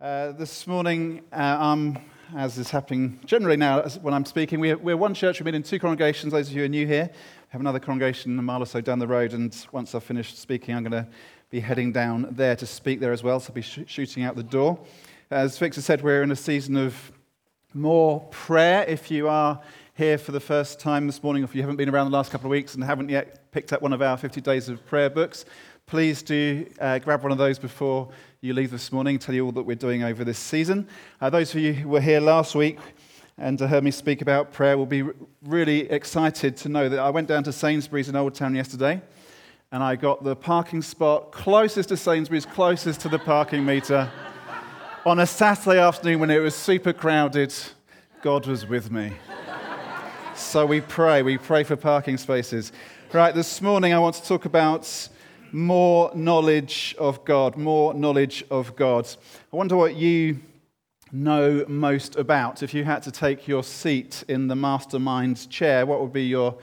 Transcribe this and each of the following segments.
Uh, this morning, uh, um, as is happening generally now when I'm speaking, we're, we're one church, we've been in two congregations. Those of you who are new here, we have another congregation a mile or so down the road, and once I've finished speaking, I'm going to be heading down there to speak there as well, so I'll be sh- shooting out the door. As Victor said, we're in a season of more prayer. If you are here for the first time this morning, if you haven't been around the last couple of weeks and haven't yet picked up one of our 50 days of prayer books, please do uh, grab one of those before you leave this morning, tell you all that we're doing over this season. Uh, those of you who were here last week and heard me speak about prayer will be really excited to know that I went down to Sainsbury's in Old Town yesterday and I got the parking spot closest to Sainsbury's, closest to the parking meter. On a Saturday afternoon when it was super crowded, God was with me. So we pray, we pray for parking spaces. Right, this morning I want to talk about more knowledge of God, more knowledge of God. I wonder what you know most about. If you had to take your seat in the mastermind chair, what would be your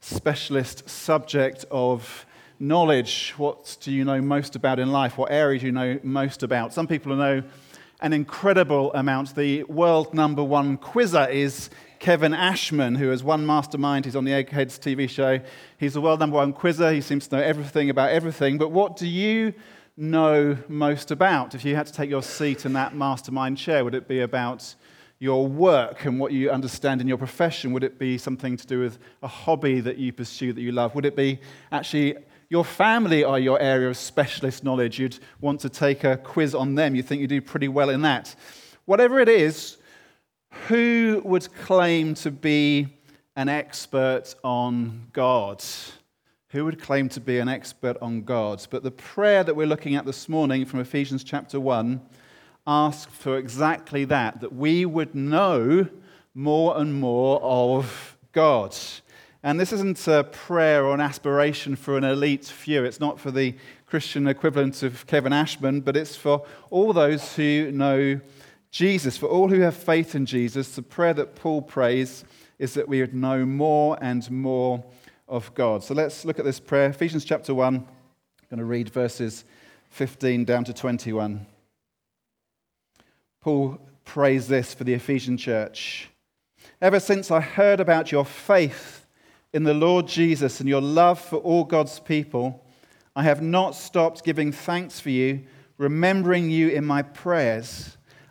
specialist subject of knowledge? What do you know most about in life? What areas do you know most about? Some people know an incredible amount. The world number one quizzer is Kevin Ashman, who has won Mastermind. He's on the Eggheads TV show. He's the world number one quizzer. He seems to know everything about everything. But what do you know most about? If you had to take your seat in that mastermind chair, would it be about your work and what you understand in your profession? Would it be something to do with a hobby that you pursue that you love? Would it be actually your family are your area of specialist knowledge? You'd want to take a quiz on them. You think you do pretty well in that. Whatever it is, who would claim to be an expert on God? Who would claim to be an expert on God? But the prayer that we're looking at this morning from Ephesians chapter 1 asks for exactly that, that we would know more and more of God. And this isn't a prayer or an aspiration for an elite few. It's not for the Christian equivalent of Kevin Ashman, but it's for all those who know Jesus, for all who have faith in Jesus, the prayer that Paul prays is that we would know more and more of God. So let's look at this prayer. Ephesians chapter 1. I'm going to read verses 15 down to 21. Paul prays this for the Ephesian church. Ever since I heard about your faith in the Lord Jesus and your love for all God's people, I have not stopped giving thanks for you, remembering you in my prayers.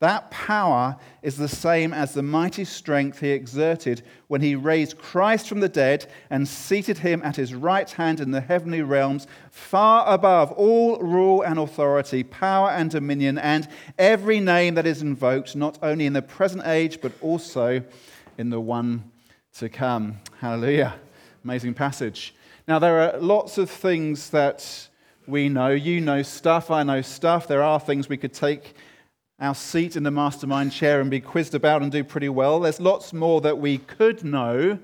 That power is the same as the mighty strength he exerted when he raised Christ from the dead and seated him at his right hand in the heavenly realms, far above all rule and authority, power and dominion, and every name that is invoked, not only in the present age, but also in the one to come. Hallelujah. Amazing passage. Now, there are lots of things that we know. You know stuff, I know stuff. There are things we could take our seat in the mastermind chair and be quizzed about and do pretty well. There's lots more that we could know,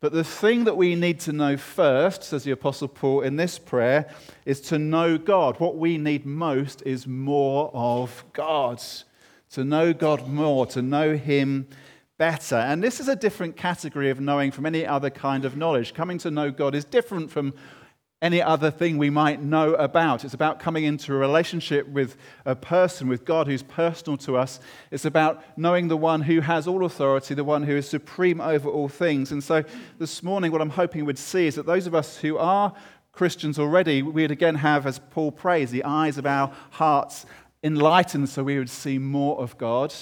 but the thing that we need to know first, says the Apostle Paul in this prayer, is to know God. What we need most is more of God. To know God more, to know Him better. And this is a different category of knowing from any other kind of knowledge. Coming to know God is different from any other thing we might know about. It's about coming into a relationship with a person, with God who's personal to us. It's about knowing the one who has all authority, the one who is supreme over all things. And so this morning, what I'm hoping we'd see is that those of us who are Christians already, we'd again have, as Paul prays, the eyes of our hearts enlightened so we would see more of God.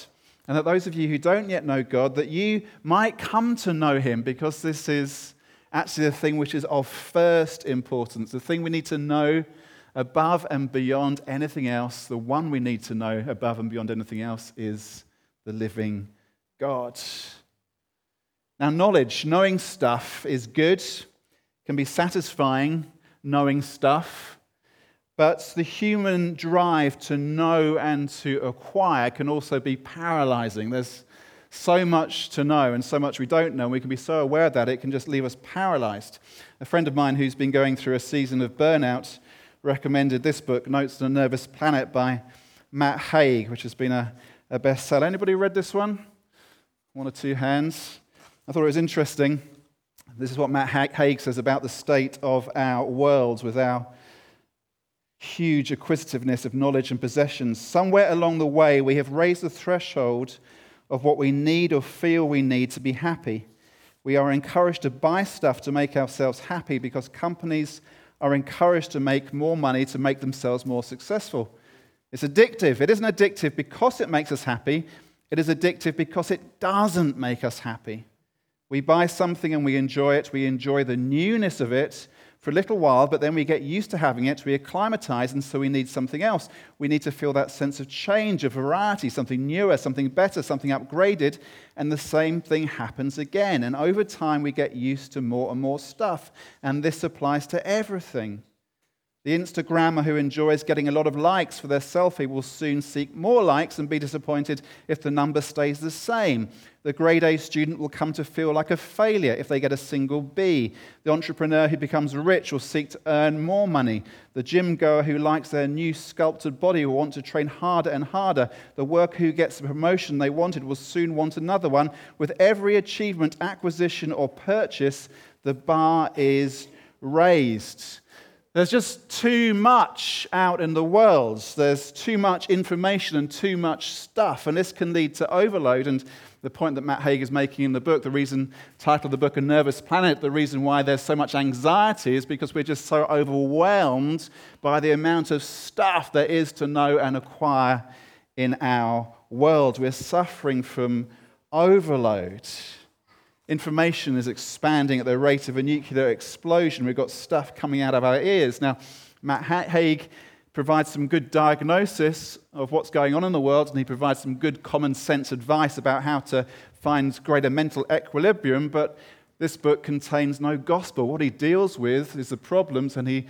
And that those of you who don't yet know God, that you might come to know him because this is actually the thing which is of first importance, the thing we need to know above and beyond anything else, the one we need to know above and beyond anything else is the living God. Now, knowledge, knowing stuff is good, can be satisfying, knowing stuff, but the human drive to know and to acquire can also be paralyzing. There's so much to know and so much we don't know. And we can be so aware of that it can just leave us paralyzed. A friend of mine who's been going through a season of burnout recommended this book, Notes on a Nervous Planet by Matt Haig, which has been a, a bestseller. Anybody read this one? One or two hands. I thought it was interesting. This is what Matt Haig says about the state of our world with our huge acquisitiveness of knowledge and possessions. Somewhere along the way, we have raised the threshold of what we need or feel we need to be happy. We are encouraged to buy stuff to make ourselves happy because companies are encouraged to make more money to make themselves more successful. It's addictive. It isn't addictive because it makes us happy, it is addictive because it doesn't make us happy. We buy something and we enjoy it, we enjoy the newness of it, for a little while, but then we get used to having it, we acclimatize, and so we need something else. We need to feel that sense of change, of variety, something newer, something better, something upgraded, and the same thing happens again. And over time, we get used to more and more stuff, and this applies to everything. The Instagrammer who enjoys getting a lot of likes for their selfie will soon seek more likes and be disappointed if the number stays the same. The grade A student will come to feel like a failure if they get a single B. The entrepreneur who becomes rich will seek to earn more money. The gym goer who likes their new sculpted body will want to train harder and harder. The worker who gets the promotion they wanted will soon want another one. With every achievement, acquisition, or purchase, the bar is raised. There's just too much out in the world. There's too much information and too much stuff, and this can lead to overload. And the point that Matt Haig is making in the book, the reason, title of the book, A Nervous Planet, the reason why there's so much anxiety is because we're just so overwhelmed by the amount of stuff there is to know and acquire in our world. We're suffering from overload. Information is expanding at the rate of a nuclear explosion. We've got stuff coming out of our ears. Now, Matt Haig provides some good diagnosis of what's going on in the world, and he provides some good common sense advice about how to find greater mental equilibrium. But this book contains no gospel. What he deals with is the problems, and he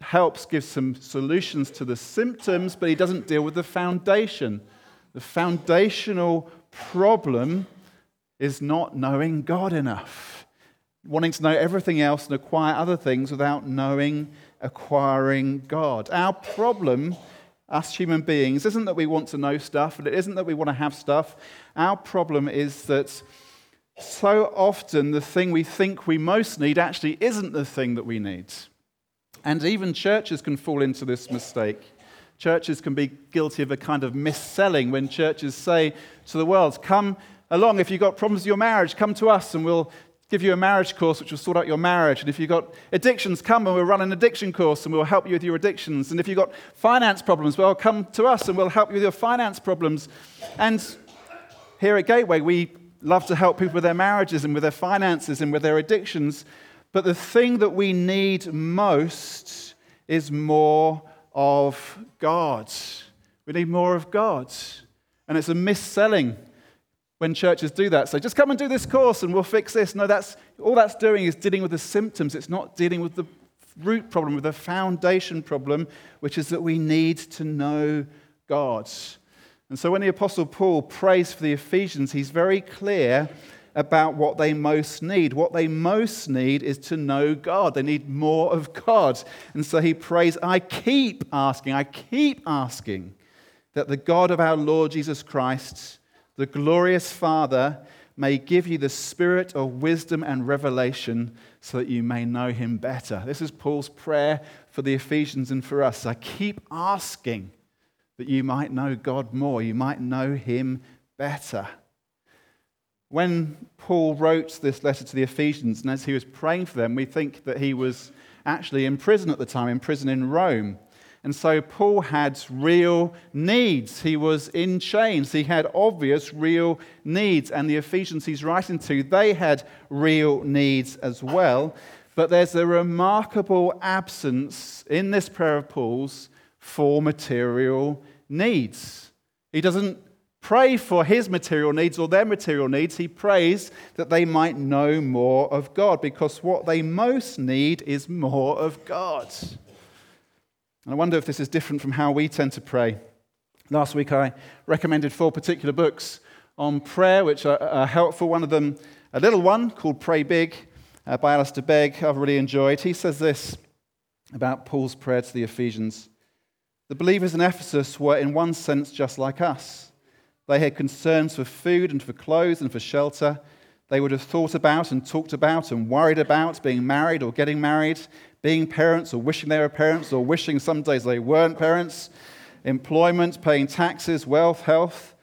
helps give some solutions to the symptoms, but he doesn't deal with the foundation. The foundational problem is not knowing God enough, wanting to know everything else and acquire other things without knowing, acquiring God. Our problem, us human beings, isn't that we want to know stuff, and it isn't that we want to have stuff. Our problem is that so often the thing we think we most need actually isn't the thing that we need. And even churches can fall into this mistake. Churches can be guilty of a kind of mis-selling when churches say to the world, Come along. If you've got problems with your marriage, come to us and we'll give you a marriage course which will sort out your marriage. And if you've got addictions, come and we'll run an addiction course and we'll help you with your addictions. And if you've got finance problems, well, come to us and we'll help you with your finance problems. And here at Gateway, we love to help people with their marriages and with their finances and with their addictions. But the thing that we need most is more of God. We need more of God. And it's a mis-selling when churches do that. So just come and do this course and we'll fix this. No, that's all that's doing is dealing with the symptoms. It's not dealing with the root problem, with the foundation problem, which is that we need to know God. And so when the Apostle Paul prays for the Ephesians, he's very clear about what they most need. What they most need is to know God. They need more of God. And so he prays, I keep asking, I keep asking that the God of our Lord Jesus Christ the glorious Father may give you the spirit of wisdom and revelation so that you may know him better. This is Paul's prayer for the Ephesians and for us. I keep asking that you might know God more, you might know him better. When Paul wrote this letter to the Ephesians, and as he was praying for them, we think that he was actually in prison at the time, in prison in Rome. And so Paul had real needs. He was in chains. He had obvious real needs. And the Ephesians he's writing to, they had real needs as well. But there's a remarkable absence in this prayer of Paul's for material needs. He doesn't pray for his material needs or their material needs. He prays that they might know more of God because what they most need is more of God. And I wonder if this is different from how we tend to pray. Last week, I recommended four particular books on prayer, which are, helpful. One of them, a little one called Pray Big uh, by Alistair Begg, I've really enjoyed. He says this about Paul's prayer to the Ephesians The believers in Ephesus were, in one sense, just like us. They had concerns for food and for clothes and for shelter. They would have thought about and talked about and worried about being married or getting married, being parents or wishing they were parents or wishing some days they weren't parents, employment, paying taxes, wealth, health.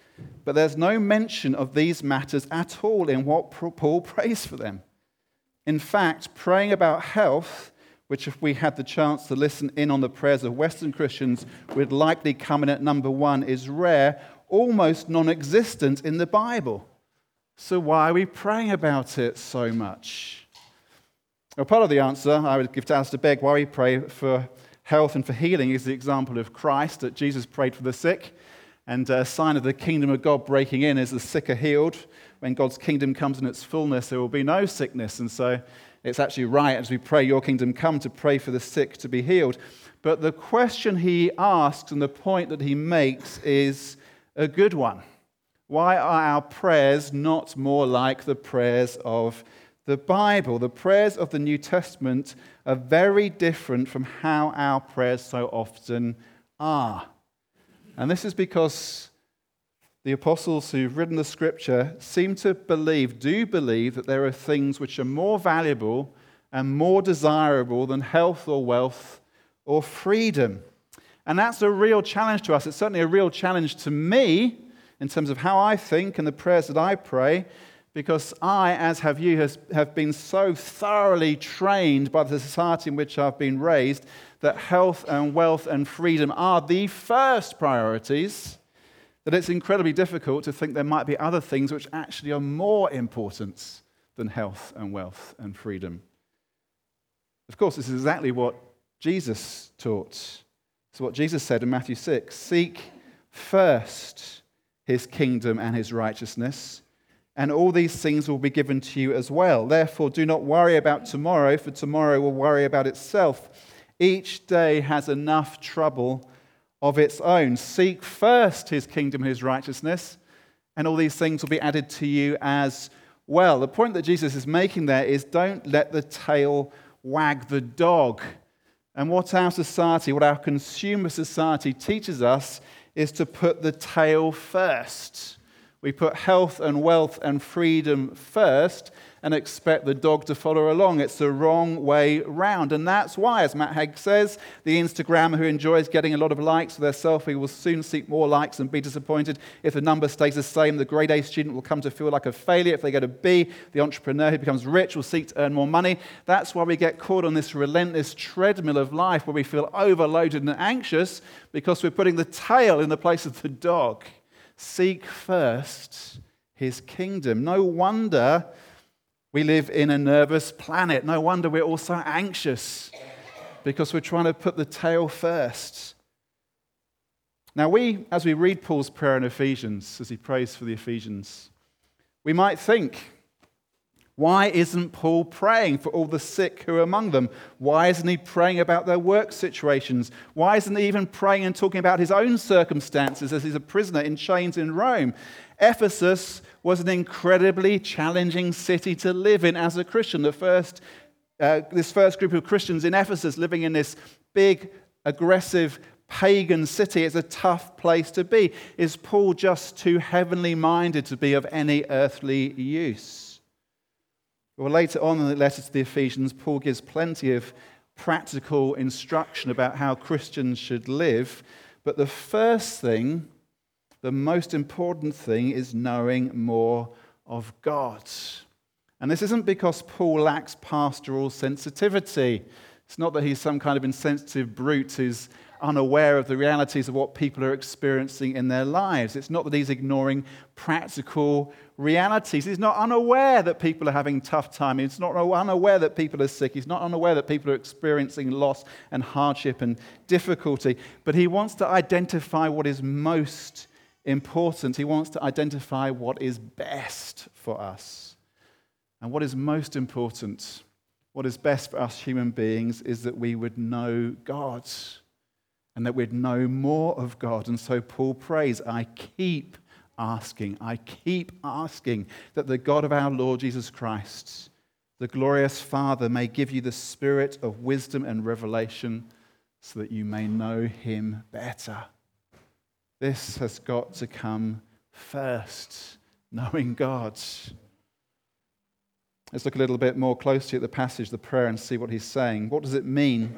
But there's no mention of these matters at all in what Paul prays for them. In fact, praying about health, which if we had the chance to listen in on the prayers of Western Christians would likely come in at number one, is rare, almost non existent in the Bible. So, why are we praying about it so much? Well, part of the answer I would give to Alistair Begg why we pray for health and for healing is the example of Christ that Jesus prayed for the sick. And a sign of the kingdom of God breaking in is the sick are healed. When God's kingdom comes in its fullness, there will be no sickness. And so it's actually right as we pray, Your kingdom come, to pray for the sick to be healed. But the question he asks and the point that he makes is a good one. Why are our prayers not more like the prayers of the Bible? The prayers of the New Testament are very different from how our prayers so often are. And this is because the apostles who've written the scripture seem to believe, do believe, that there are things which are more valuable and more desirable than health or wealth or freedom. And that's a real challenge to us. It's certainly a real challenge to me in terms of how I think and the prayers that I pray, because I, as have you, has, have been so thoroughly trained by the society in which I've been raised that health and wealth and freedom are the first priorities, that it's incredibly difficult to think there might be other things which actually are more important than health and wealth and freedom. Of course, this is exactly what Jesus taught. It's what Jesus said in Matthew 6 Seek first his kingdom and his righteousness, and all these things will be given to you as well. Therefore, do not worry about tomorrow, for tomorrow will worry about itself. Each day has enough trouble of its own. Seek first his kingdom and his righteousness, and all these things will be added to you as well. The point that Jesus is making there is don't let the tail wag the dog. And what our society, what our consumer society teaches us is to put the tail first. We put health and wealth and freedom first and expect the dog to follow along. It's the wrong way round. And that's why, as Matt Haig says, the Instagrammer who enjoys getting a lot of likes for their selfie will soon seek more likes and be disappointed if the number stays the same. The grade A student will come to feel like a failure if they get a B. The entrepreneur who becomes rich will seek to earn more money. That's why we get caught on this relentless treadmill of life where we feel overloaded and anxious because we're putting the tail in the place of the dog. Seek first his kingdom. No wonder we live in a nervous planet. No wonder we're all so anxious because we're trying to put the tail first. Now, we, as we read Paul's prayer in Ephesians, as he prays for the Ephesians, we might think, why isn't Paul praying for all the sick who are among them? Why isn't he praying about their work situations? Why isn't he even praying and talking about his own circumstances as he's a prisoner in chains in Rome? Ephesus was an incredibly challenging city to live in as a Christian. The first, uh, this first group of Christians in Ephesus living in this big, aggressive, pagan city is a tough place to be. Is Paul just too heavenly minded to be of any earthly use? Well, later on in the letter to the Ephesians, Paul gives plenty of practical instruction about how Christians should live. But the first thing the most important thing is knowing more of God. And this isn't because Paul lacks pastoral sensitivity. It's not that he's some kind of insensitive brute who's unaware of the realities of what people are experiencing in their lives. It's not that he's ignoring practical realities. He's not unaware that people are having tough time. He's not unaware that people are sick. He's not unaware that people are experiencing loss and hardship and difficulty. But he wants to identify what is most important. He wants to identify what is best for us. And what is most important, what is best for us human beings, is that we would know God and that we'd know more of God. And so Paul prays, I keep asking. I keep asking that the God of our Lord Jesus Christ, the glorious Father, may give you the spirit of wisdom and revelation so that you may know him better. This has got to come first, knowing God. Let's look a little bit more closely at the passage, the prayer, and see what he's saying. What does it mean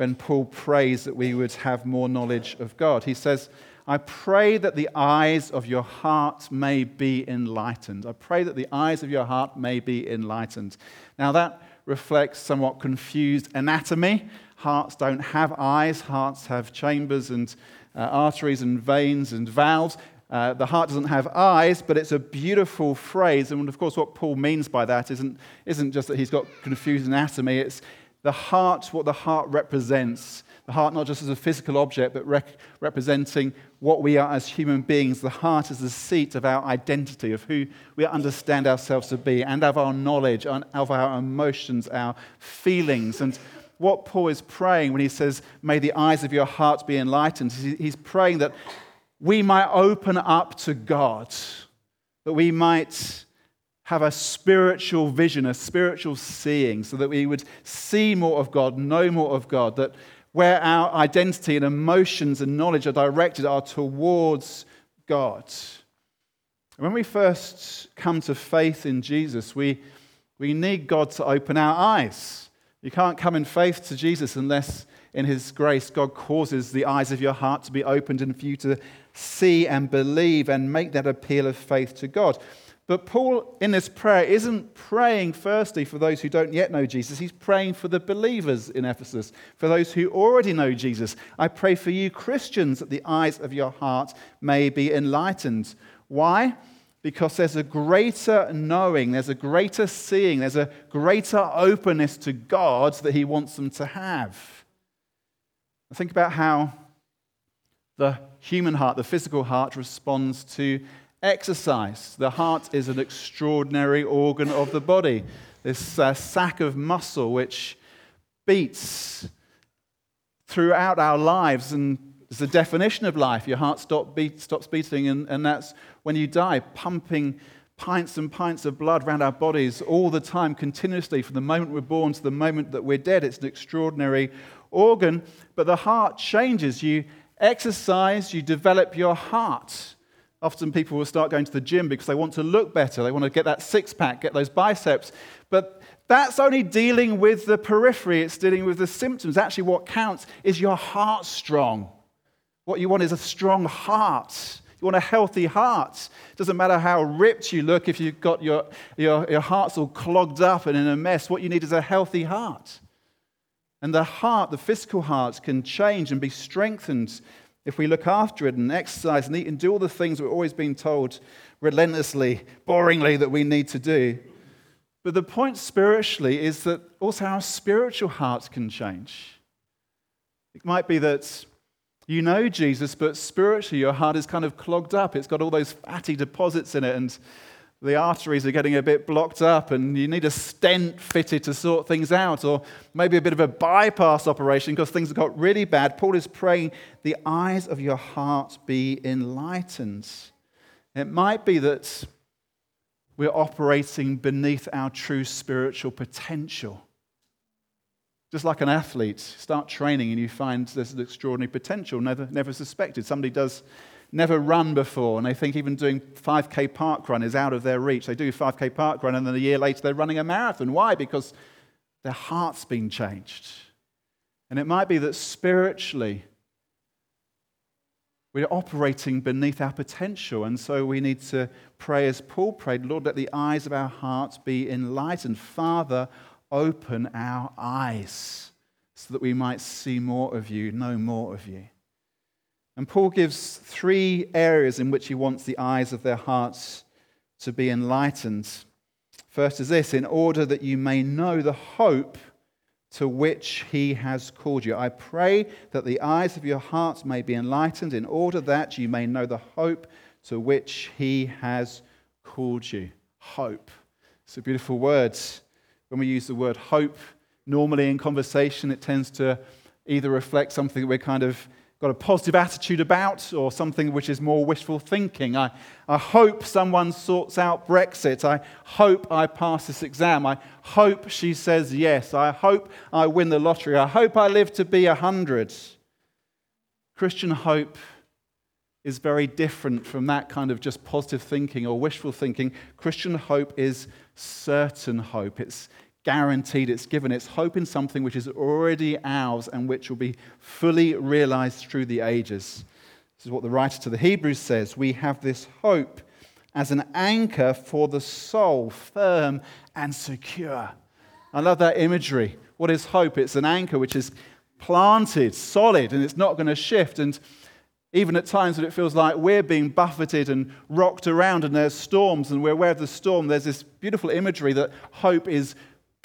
when Paul prays that we would have more knowledge of God? He says, I pray that the eyes of your heart may be enlightened. I pray that the eyes of your heart may be enlightened. Now, that reflects somewhat confused anatomy. Hearts don't have eyes, hearts have chambers and uh, arteries and veins and valves. Uh, the heart doesn't have eyes, but it's a beautiful phrase. And of course, what Paul means by that isn't, isn't just that he's got confused anatomy, it's the heart, what the heart represents. The heart, not just as a physical object, but rec- representing what we are as human beings. The heart is the seat of our identity, of who we understand ourselves to be, and of our knowledge, of our emotions, our feelings. And what Paul is praying when he says, May the eyes of your heart be enlightened, he's praying that we might open up to God, that we might have a spiritual vision, a spiritual seeing, so that we would see more of God, know more of God, that where our identity and emotions and knowledge are directed are towards God. When we first come to faith in Jesus, we, we need God to open our eyes. You can't come in faith to Jesus unless, in His grace, God causes the eyes of your heart to be opened and for you to see and believe and make that appeal of faith to God. But Paul, in this prayer, isn't praying firstly for those who don't yet know Jesus. He's praying for the believers in Ephesus, for those who already know Jesus. I pray for you, Christians, that the eyes of your heart may be enlightened. Why? Because there's a greater knowing, there's a greater seeing, there's a greater openness to God that He wants them to have. Think about how the human heart, the physical heart, responds to exercise. The heart is an extraordinary organ of the body, this uh, sac of muscle which beats throughout our lives and is the definition of life. Your heart stop beat, stops beating, and, and that's when you die, pumping pints and pints of blood around our bodies all the time, continuously, from the moment we're born to the moment that we're dead. It's an extraordinary organ, but the heart changes. You exercise, you develop your heart. Often people will start going to the gym because they want to look better. They want to get that six pack, get those biceps. But that's only dealing with the periphery, it's dealing with the symptoms. Actually, what counts is your heart strong. What you want is a strong heart. You want a healthy heart. It doesn't matter how ripped you look if you've got your, your, your heart's all clogged up and in a mess. What you need is a healthy heart. And the heart, the physical heart, can change and be strengthened if we look after it and exercise and eat and do all the things we're always being told relentlessly, boringly that we need to do. But the point spiritually is that also our spiritual hearts can change. It might be that you know Jesus, but spiritually your heart is kind of clogged up. It's got all those fatty deposits in it, and the arteries are getting a bit blocked up and you need a stent fitted to sort things out, or maybe a bit of a bypass operation because things have got really bad. Paul is praying, the eyes of your heart be enlightened. It might be that we're operating beneath our true spiritual potential. Just like an athlete, start training and you find there's an extraordinary potential, never, never suspected. Somebody does never run before, and they think even doing 5K park run is out of their reach. They do 5K park run, and then a year later they're running a marathon. Why? Because their heart's been changed. And it might be that spiritually, we're operating beneath our potential, and so we need to pray as Paul prayed Lord, let the eyes of our hearts be enlightened. Father, open our eyes so that we might see more of you, know more of you. And Paul gives three areas in which he wants the eyes of their hearts to be enlightened. First is this in order that you may know the hope to which he has called you. I pray that the eyes of your hearts may be enlightened in order that you may know the hope to which he has called you. Hope. It's a beautiful word. When we use the word hope, normally in conversation, it tends to either reflect something that we're kind of got a positive attitude about, or something which is more wishful thinking. I, I hope someone sorts out Brexit. I hope I pass this exam. I hope she says yes. I hope I win the lottery. I hope I live to be 100. Christian hope is very different from that kind of just positive thinking or wishful thinking. Christian hope is certain hope. It's, guaranteed, it's given. It's hope in something which is already ours and which will be fully realized through the ages. This is what the writer to the Hebrews says. We have this hope as an anchor for the soul, firm and secure. I love that imagery. What is hope? It's an anchor which is planted, solid, and it's not going to shift. And even at times when it feels like we're being buffeted and rocked around and there's storms and we're aware of the storm, there's this beautiful imagery that hope is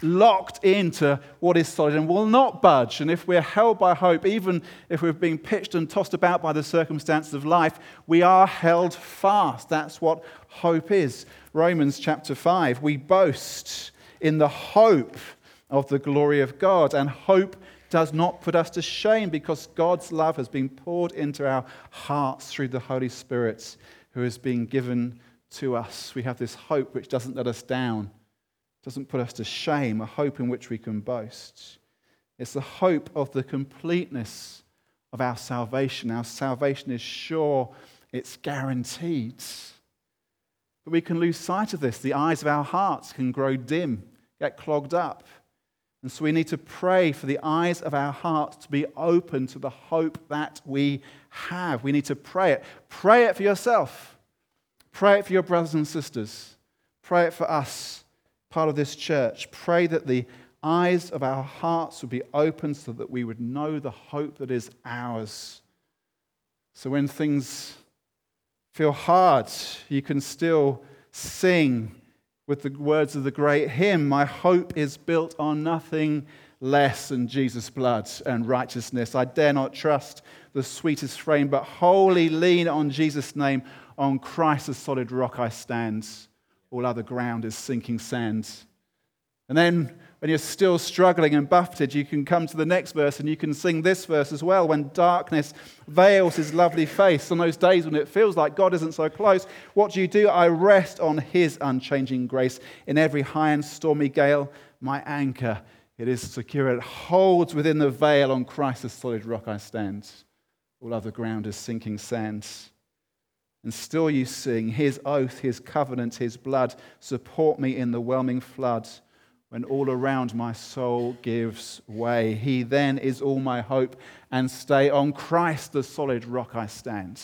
locked into what is solid and will not budge. And if we're held by hope, even if we're being pitched and tossed about by the circumstances of life, we are held fast. That's what hope is. Romans chapter 5 we boast in the hope of the glory of God, and hope does not put us to shame because God's love has been poured into our hearts through the Holy Spirit who has been given to us. We have this hope which doesn't let us down doesn't put us to shame, a hope in which we can boast. It's the hope of the completeness of our salvation. Our salvation is sure, it's guaranteed. But we can lose sight of this. The eyes of our hearts can grow dim, get clogged up. And so we need to pray for the eyes of our hearts to be open to the hope that we have. We need to pray it. Pray it for yourself. Pray it for your brothers and sisters. Pray it for us part of this church, pray that the eyes of our hearts would be open so that we would know the hope that is ours. So when things feel hard, you can still sing with the words of the great hymn My hope is built on nothing less than Jesus' blood and righteousness. I dare not trust the sweetest frame, but wholly lean on Jesus' name. On Christ, the solid rock, I stand all other ground is sinking sand. And then, when you're still struggling and buffeted, you can come to the next verse and you can sing this verse as well. When darkness veils his lovely face, on those days when it feels like God isn't so close, what do you do? I rest on his unchanging grace. In every high and stormy gale, my anchor, it is secure. It holds within the veil on Christ's solid rock I stand. All other ground is sinking sand. And still you sing, His oath, His covenant, His blood, support me in the whelming flood. When all around my soul gives way, He then is all my hope and stay. On Christ, the solid rock, I stand.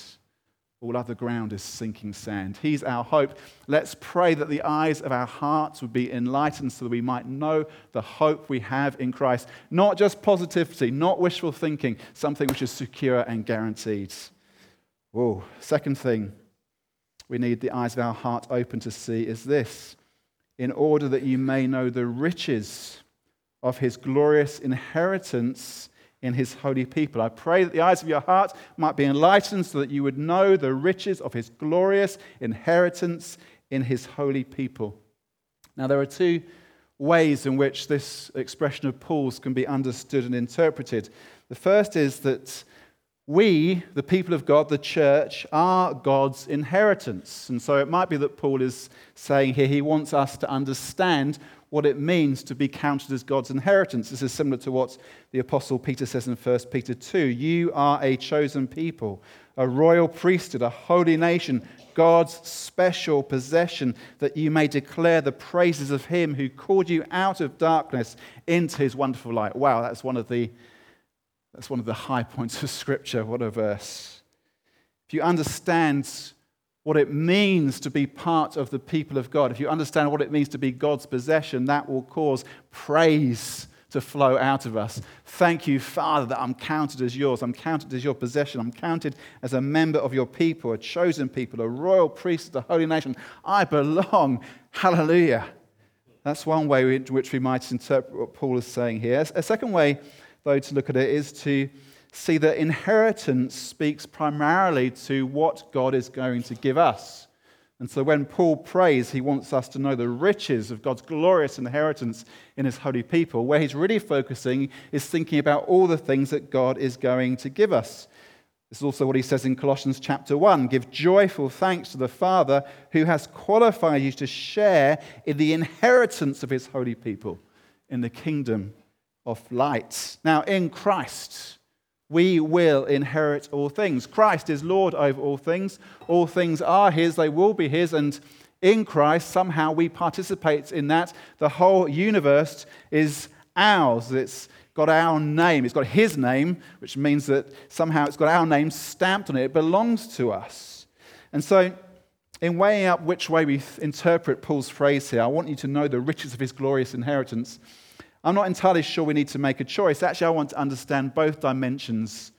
All other ground is sinking sand. He's our hope. Let's pray that the eyes of our hearts would be enlightened so that we might know the hope we have in Christ. Not just positivity, not wishful thinking, something which is secure and guaranteed. Whoa. Second thing we need the eyes of our heart open to see is this in order that you may know the riches of his glorious inheritance in his holy people. I pray that the eyes of your heart might be enlightened so that you would know the riches of his glorious inheritance in his holy people. Now, there are two ways in which this expression of Paul's can be understood and interpreted. The first is that we, the people of God, the church, are God's inheritance. And so it might be that Paul is saying here he wants us to understand what it means to be counted as God's inheritance. This is similar to what the Apostle Peter says in 1 Peter 2 You are a chosen people, a royal priesthood, a holy nation, God's special possession, that you may declare the praises of him who called you out of darkness into his wonderful light. Wow, that's one of the that's one of the high points of Scripture. What a verse. If you understand what it means to be part of the people of God, if you understand what it means to be God's possession, that will cause praise to flow out of us. Thank you, Father, that I'm counted as yours. I'm counted as your possession. I'm counted as a member of your people, a chosen people, a royal priest, a holy nation. I belong. Hallelujah. That's one way in which we might interpret what Paul is saying here. A second way though, to look at it is to see that inheritance speaks primarily to what God is going to give us. And so when Paul prays, he wants us to know the riches of God's glorious inheritance in his holy people. Where he's really focusing is thinking about all the things that God is going to give us. This is also what he says in Colossians chapter 1 Give joyful thanks to the Father who has qualified you to share in the inheritance of his holy people in the kingdom of light. Now, in Christ, we will inherit all things. Christ is Lord over all things. All things are his, they will be his, and in Christ, somehow we participate in that. The whole universe is ours. It's got our name. It's got his name, which means that somehow it's got our name stamped on it. It belongs to us. And so, in weighing up which way we interpret Paul's phrase here, I want you to know the riches of his glorious inheritance. I'm not entirely sure we need to make a choice. Actually, I want to understand both dimensions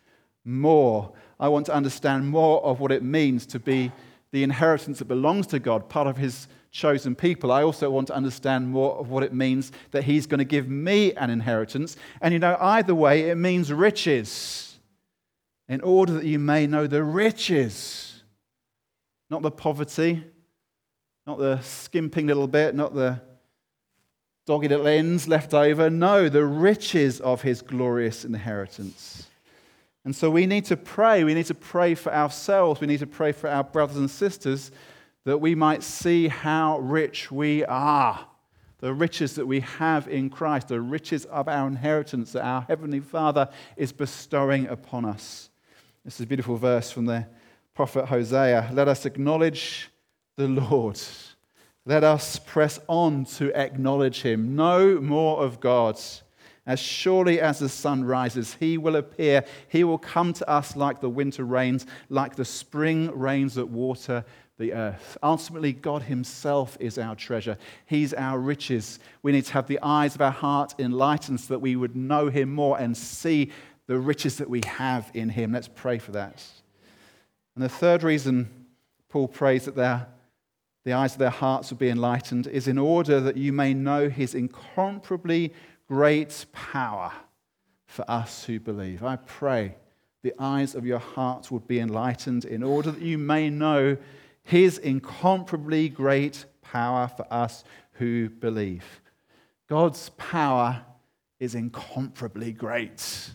more. I want to understand more of what it means to be the inheritance that belongs to God, part of his chosen people, I also want to understand more of what it means that He's going to give me an inheritance. And you know, either way, it means riches, in order that you may know the riches, not the poverty, not the skimping little bit, not the doggy little ends left over. No, the riches of His glorious inheritance. And so we need to pray. We need to pray for ourselves. We need to pray for our brothers and sisters that we might see how rich we are. The riches that we have in Christ, the riches of our inheritance that our Heavenly Father is bestowing upon us. This is a beautiful verse from the prophet Hosea. Let us acknowledge the Lord. Let us press on to acknowledge Him. Know more of God. As surely as the sun rises, he will appear. He will come to us like the winter rains, like the spring rains that water the earth. Ultimately, God Himself is our treasure. He's our riches. We need to have the eyes of our heart enlightened so that we would know Him more and see the riches that we have in Him. Let's pray for that. And the third reason Paul prays that their, the eyes of their hearts would be enlightened is in order that you may know His incomparably great power for us who believe. I pray the eyes of your hearts would be enlightened in order that you may know his incomparably great power for us who believe. God's power is incomparably great.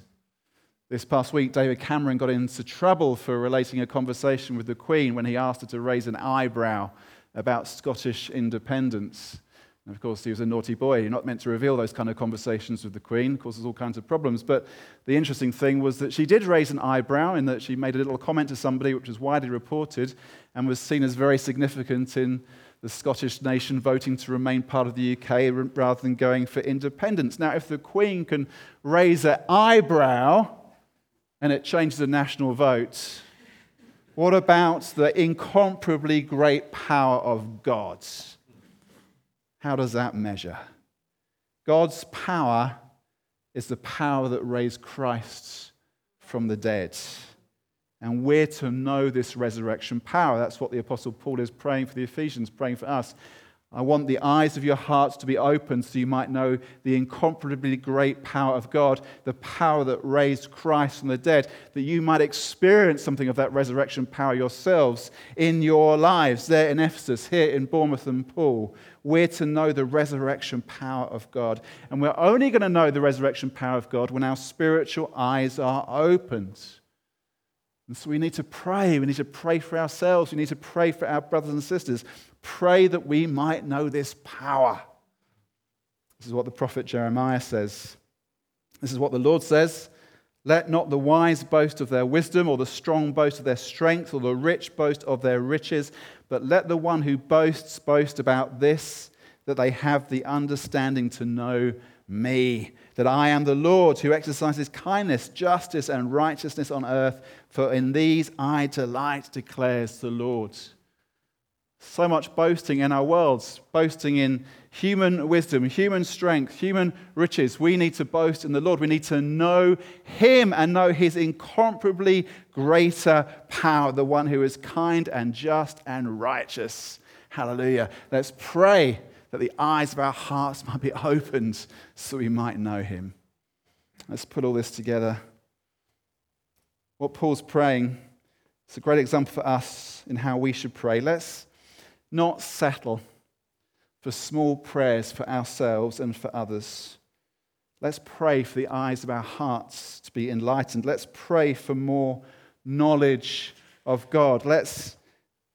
This past week, David Cameron got into trouble for relating a conversation with the Queen when he asked her to raise an eyebrow about Scottish independence. And of course, he was a naughty boy. You're not meant to reveal those kind of conversations with the Queen. Causes all kinds of problems. But the interesting thing was that she did raise an eyebrow in that she made a little comment to somebody, which was widely reported and was seen as very significant in the Scottish nation voting to remain part of the UK rather than going for independence. Now, if the Queen can raise an eyebrow and it changes a national vote, what about the incomparably great power of God? How does that measure? God's power is the power that raised Christ from the dead. And we're to know this resurrection power. That's what the Apostle Paul is praying for the Ephesians, praying for us. I want the eyes of your hearts to be opened so you might know the incomparably great power of God, the power that raised Christ from the dead, that you might experience something of that resurrection power yourselves in your lives there in Ephesus, here in Bournemouth and Poole. We're to know the resurrection power of God. And we're only going to know the resurrection power of God when our spiritual eyes are opened. And so we need to pray. We need to pray for ourselves. We need to pray for our brothers and sisters. Pray that we might know this power. This is what the prophet Jeremiah says. This is what the Lord says. Let not the wise boast of their wisdom, or the strong boast of their strength, or the rich boast of their riches, but let the one who boasts boast about this, that they have the understanding to know me, that I am the Lord who exercises kindness, justice, and righteousness on earth, for in these I delight, declares the Lord. So much boasting in our worlds, boasting in human wisdom, human strength, human riches. We need to boast in the Lord. We need to know Him and know His incomparably greater power, the one who is kind and just and righteous. Hallelujah. Let's pray that the eyes of our hearts might be opened so we might know Him. Let's put all this together. What Paul's praying is a great example for us in how we should pray. Let's not settle for small prayers for ourselves and for others. Let's pray for the eyes of our hearts to be enlightened. Let's pray for more knowledge of God. Let's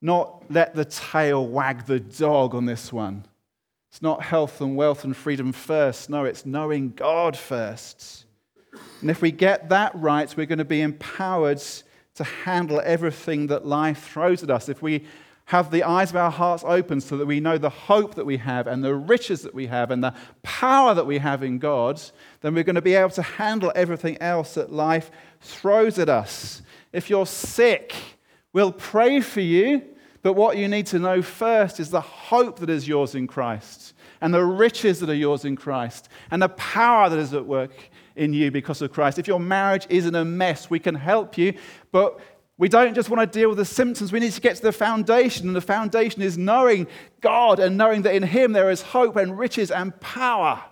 not let the tail wag the dog on this one. It's not health and wealth and freedom first. No, it's knowing God first. And if we get that right, we're going to be empowered to handle everything that life throws at us. If we have the eyes of our hearts open so that we know the hope that we have and the riches that we have and the power that we have in God, then we're going to be able to handle everything else that life throws at us. If you're sick, we'll pray for you but what you need to know first is the hope that is yours in Christ, and the riches that are yours in Christ, and the power that is at work in you because of Christ. If your marriage is in a mess, we can help you, but we don't just want to deal with the symptoms. We need to get to the foundation, and the foundation is knowing God and knowing that in Him there is hope and riches and power.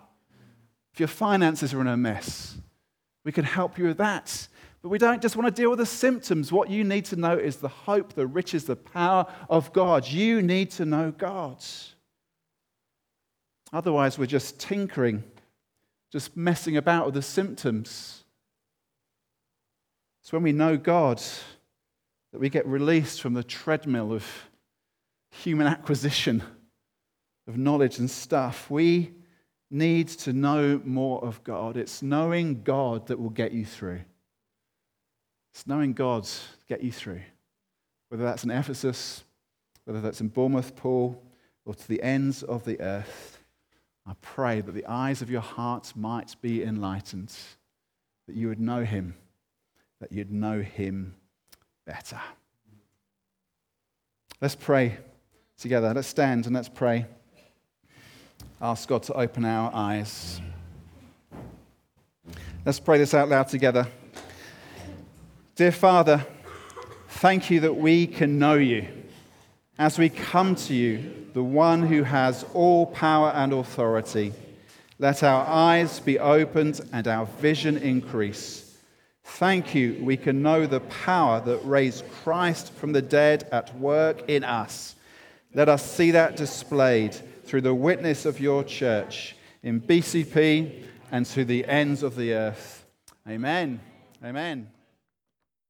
If your finances are in a mess, we can help you with that. But we don't just want to deal with the symptoms. What you need to know is the hope, the riches, the power of God. You need to know God. Otherwise, we're just tinkering, just messing about with the symptoms. It's when we know God that we get released from the treadmill of human acquisition, of knowledge and stuff. We need to know more of God. It's knowing God that will get you through. It's knowing God to get you through. Whether that's in Ephesus, whether that's in Bournemouth, Poole, or to the ends of the earth, I pray that the eyes of your heart might be enlightened, that you would know him, that you'd know him better. Let's pray together. Let's stand and let's pray. Ask God to open our eyes. Let's pray this out loud together. Dear Father, thank you that we can know you as we come to you, the one who has all power and authority. Let our eyes be opened and our vision increase. Thank you, we can know the power that raised Christ from the dead at work in us. Let us see that displayed through the witness of your church in BCP and to the ends of the earth. Amen. Amen.